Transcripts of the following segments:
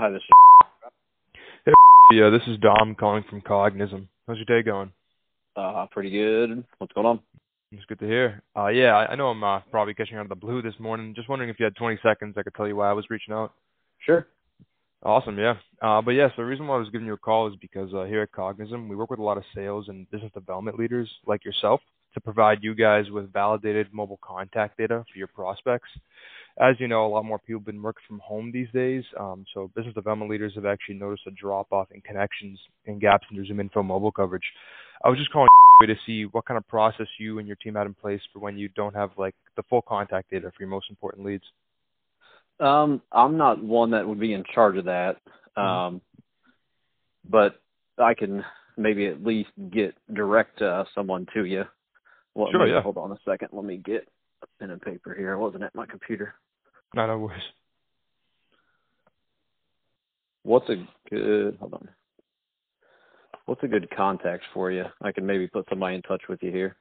Hi, this. Hey, yeah, this is Dom calling from Cognism. How's your day going? Uh, pretty good. What's going on? It's good to hear. Uh, yeah, I, I know I'm uh, probably catching out of the blue this morning. Just wondering if you had 20 seconds, I could tell you why I was reaching out. Sure. Awesome, yeah. Uh, but yeah, so the reason why I was giving you a call is because uh, here at Cognism, we work with a lot of sales and business development leaders like yourself to provide you guys with validated mobile contact data for your prospects. As you know, a lot more people have been working from home these days, um, so business development leaders have actually noticed a drop off in connections and gaps in their ZoomInfo mobile coverage. I was just calling to see what kind of process you and your team had in place for when you don't have like the full contact data for your most important leads. Um, I'm not one that would be in charge of that. Mm-hmm. Um, but I can maybe at least get direct uh, someone to you. Well, Sure, maybe- yeah. Hold on a second. Let me get pen and paper here. I wasn't at my computer. No, no worries. What's a good? Hold on. What's a good contact for you? I can maybe put somebody in touch with you here.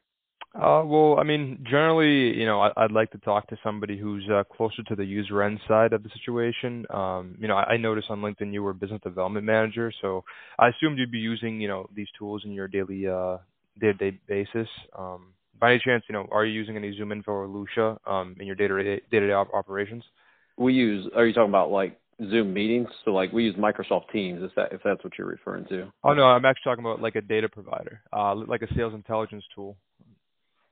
Uh, well, I mean, generally, you know, I, I'd like to talk to somebody who's uh, closer to the user end side of the situation. Um, you know, I, I noticed on LinkedIn you were a business development manager, so I assumed you'd be using, you know, these tools in your daily, uh, day-to-day basis. Um, by any chance, you know, are you using any ZoomInfo or Lusha um, in your day-to-day day-to-day op- operations? We use. Are you talking about like Zoom meetings? So like we use Microsoft Teams. If that if that's what you're referring to. Oh no, I'm actually talking about like a data provider, uh, like a sales intelligence tool.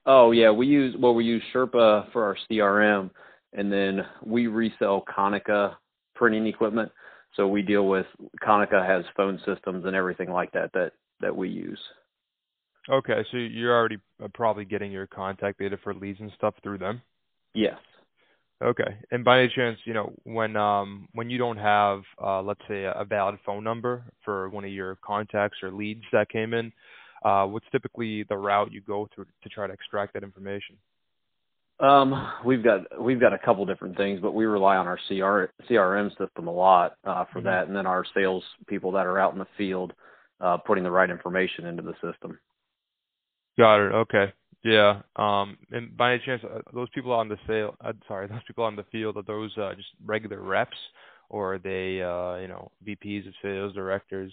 Oh yeah, we use well we use Sherpa for our CRM, and then we resell Konica printing equipment. So we deal with Konica has phone systems and everything like that that that we use. Okay, so you're already uh, probably getting your contact data for leads and stuff through them. Yes. Okay. And by any chance, you know, when um when you don't have uh let's say a valid phone number for one of your contacts or leads that came in, uh what's typically the route you go through to try to extract that information? Um, we've got we've got a couple different things, but we rely on our CR, CRM system a lot uh, for Mhm. that, and then our sales people that are out in the field uh, putting the right information into the system. Got it. Okay. Yeah. Um and by any chance uh, those people on the sale uh, sorry, those people on the field are those uh just regular reps or are they uh you know VPs of sales directors?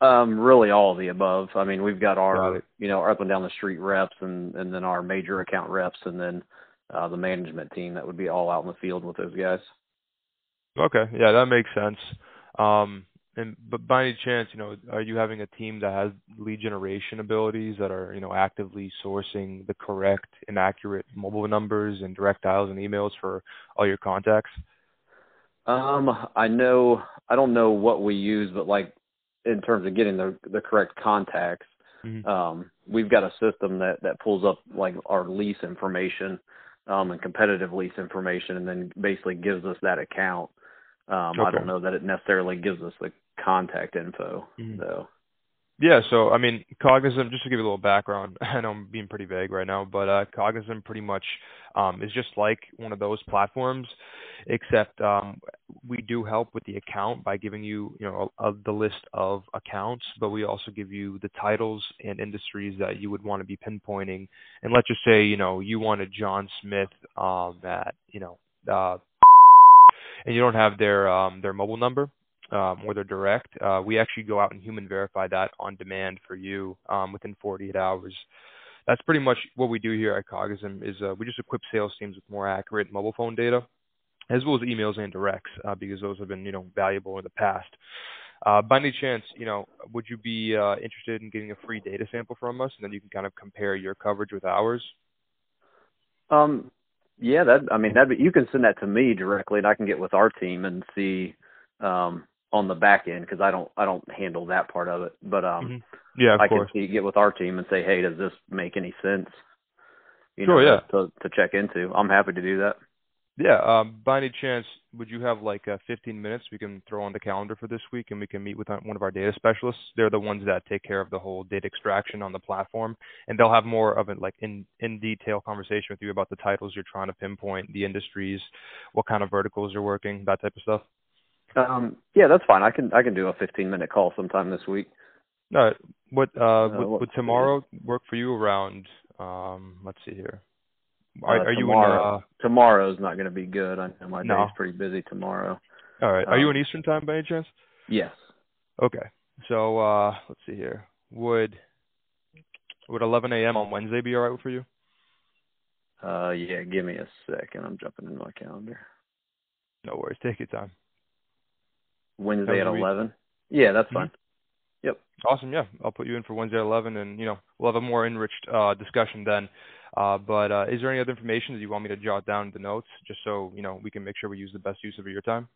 Um, really all of the above. I mean, we've got Got our, it. you know, up and down the street reps and, and then our major account reps and then, uh, the management team that would be all out in the field with those guys. Okay. Yeah, that makes sense. Um, and but by any chance, you know, are you having a team that has lead generation abilities that are, you know, actively sourcing the correct and accurate mobile numbers and direct dials and emails for all your contacts? Um, I know, I don't know what we use, but like in terms of getting the, the correct contacts, Mhm. um, we've got a system that, that pulls up like our lease information, um, and competitive lease information and then basically gives us that account. Um, I don't know that it necessarily gives us the contact info Mhm. though. Yeah, so I mean, Cognism, just to give you a little background, I know I'm being pretty vague right now, but uh, Cognism pretty much um, is just like one of those platforms, except um, we do help with the account by giving you, you know, a, a, the list of accounts, but we also give you the titles and industries that you would want to be pinpointing. And let's just say, you know, you wanted John Smith um, at, you know, uh, and you don't have their um, their mobile number um, or their direct, uh, we actually go out and human verify that on demand for you um, within 48 hours. That's pretty much what we do here at Cognism is uh, we just equip sales teams with more accurate mobile phone data as well as emails and directs uh, because those have been you know valuable in the past. Uh, by any chance, you know, would you be uh, interested in getting a free data sample from us, and then you can kind of compare your coverage with ours? Um, yeah, that I mean that you can send that to me directly, and I can get with our team and see um, on the back end because I don't I don't handle that part of it. But um, Mhm. Yeah, of I course. can see, get with our team and say, hey, does this make any sense? You Sure, know, yeah. to to check into. I'm happy to do that. Yeah. Um, by any chance, would you have like uh, 15 minutes we can throw on the calendar for this week, and we can meet with uh, one of our data specialists? They're the ones that take care of the whole data extraction on the platform, and they'll have more of a like in in detail conversation with you about the titles you're trying to pinpoint, the industries, what kind of verticals you're working, that type of stuff. Um, yeah, that's fine. I can I can do a 15 minute call sometime this week. Right. What uh, would, let's would tomorrow work for you around? Um, let's see here. Are, Uh, are you in? tomorrow? Uh, Tomorrow's not going to be good. I know my No. day's pretty busy tomorrow. All right. Are you Um, in Eastern time by any chance? Yes. Okay. So uh let's see here. Would would 11 a.m. on Wednesday be all right for you? Uh, yeah. Give me a second. I'm jumping into my calendar. No worries. Take your time. Wednesday at 11. Yeah, that's Mhm. fine. Awesome. Yeah, I'll put you in for Wednesday at 11, and you know we'll have a more enriched uh, discussion then. Uh, but uh, is there any other information that you want me to jot down in the notes, just so you know we can make sure we use the best use of your time?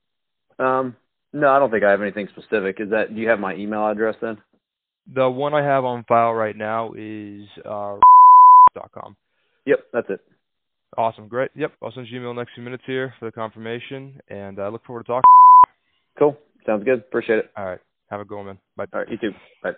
Um, no, I don't think I have anything specific. Is that? Do you have my email address then? The one I have on file right now is uh, dot .com. Yep, that's it. Awesome. Great. Yep. I'll send you an email next few minutes here for the confirmation, and I look forward to talking. Cool. Sounds good. Appreciate it. All right. Have a good one, man. Bye. All right. You too. Bye.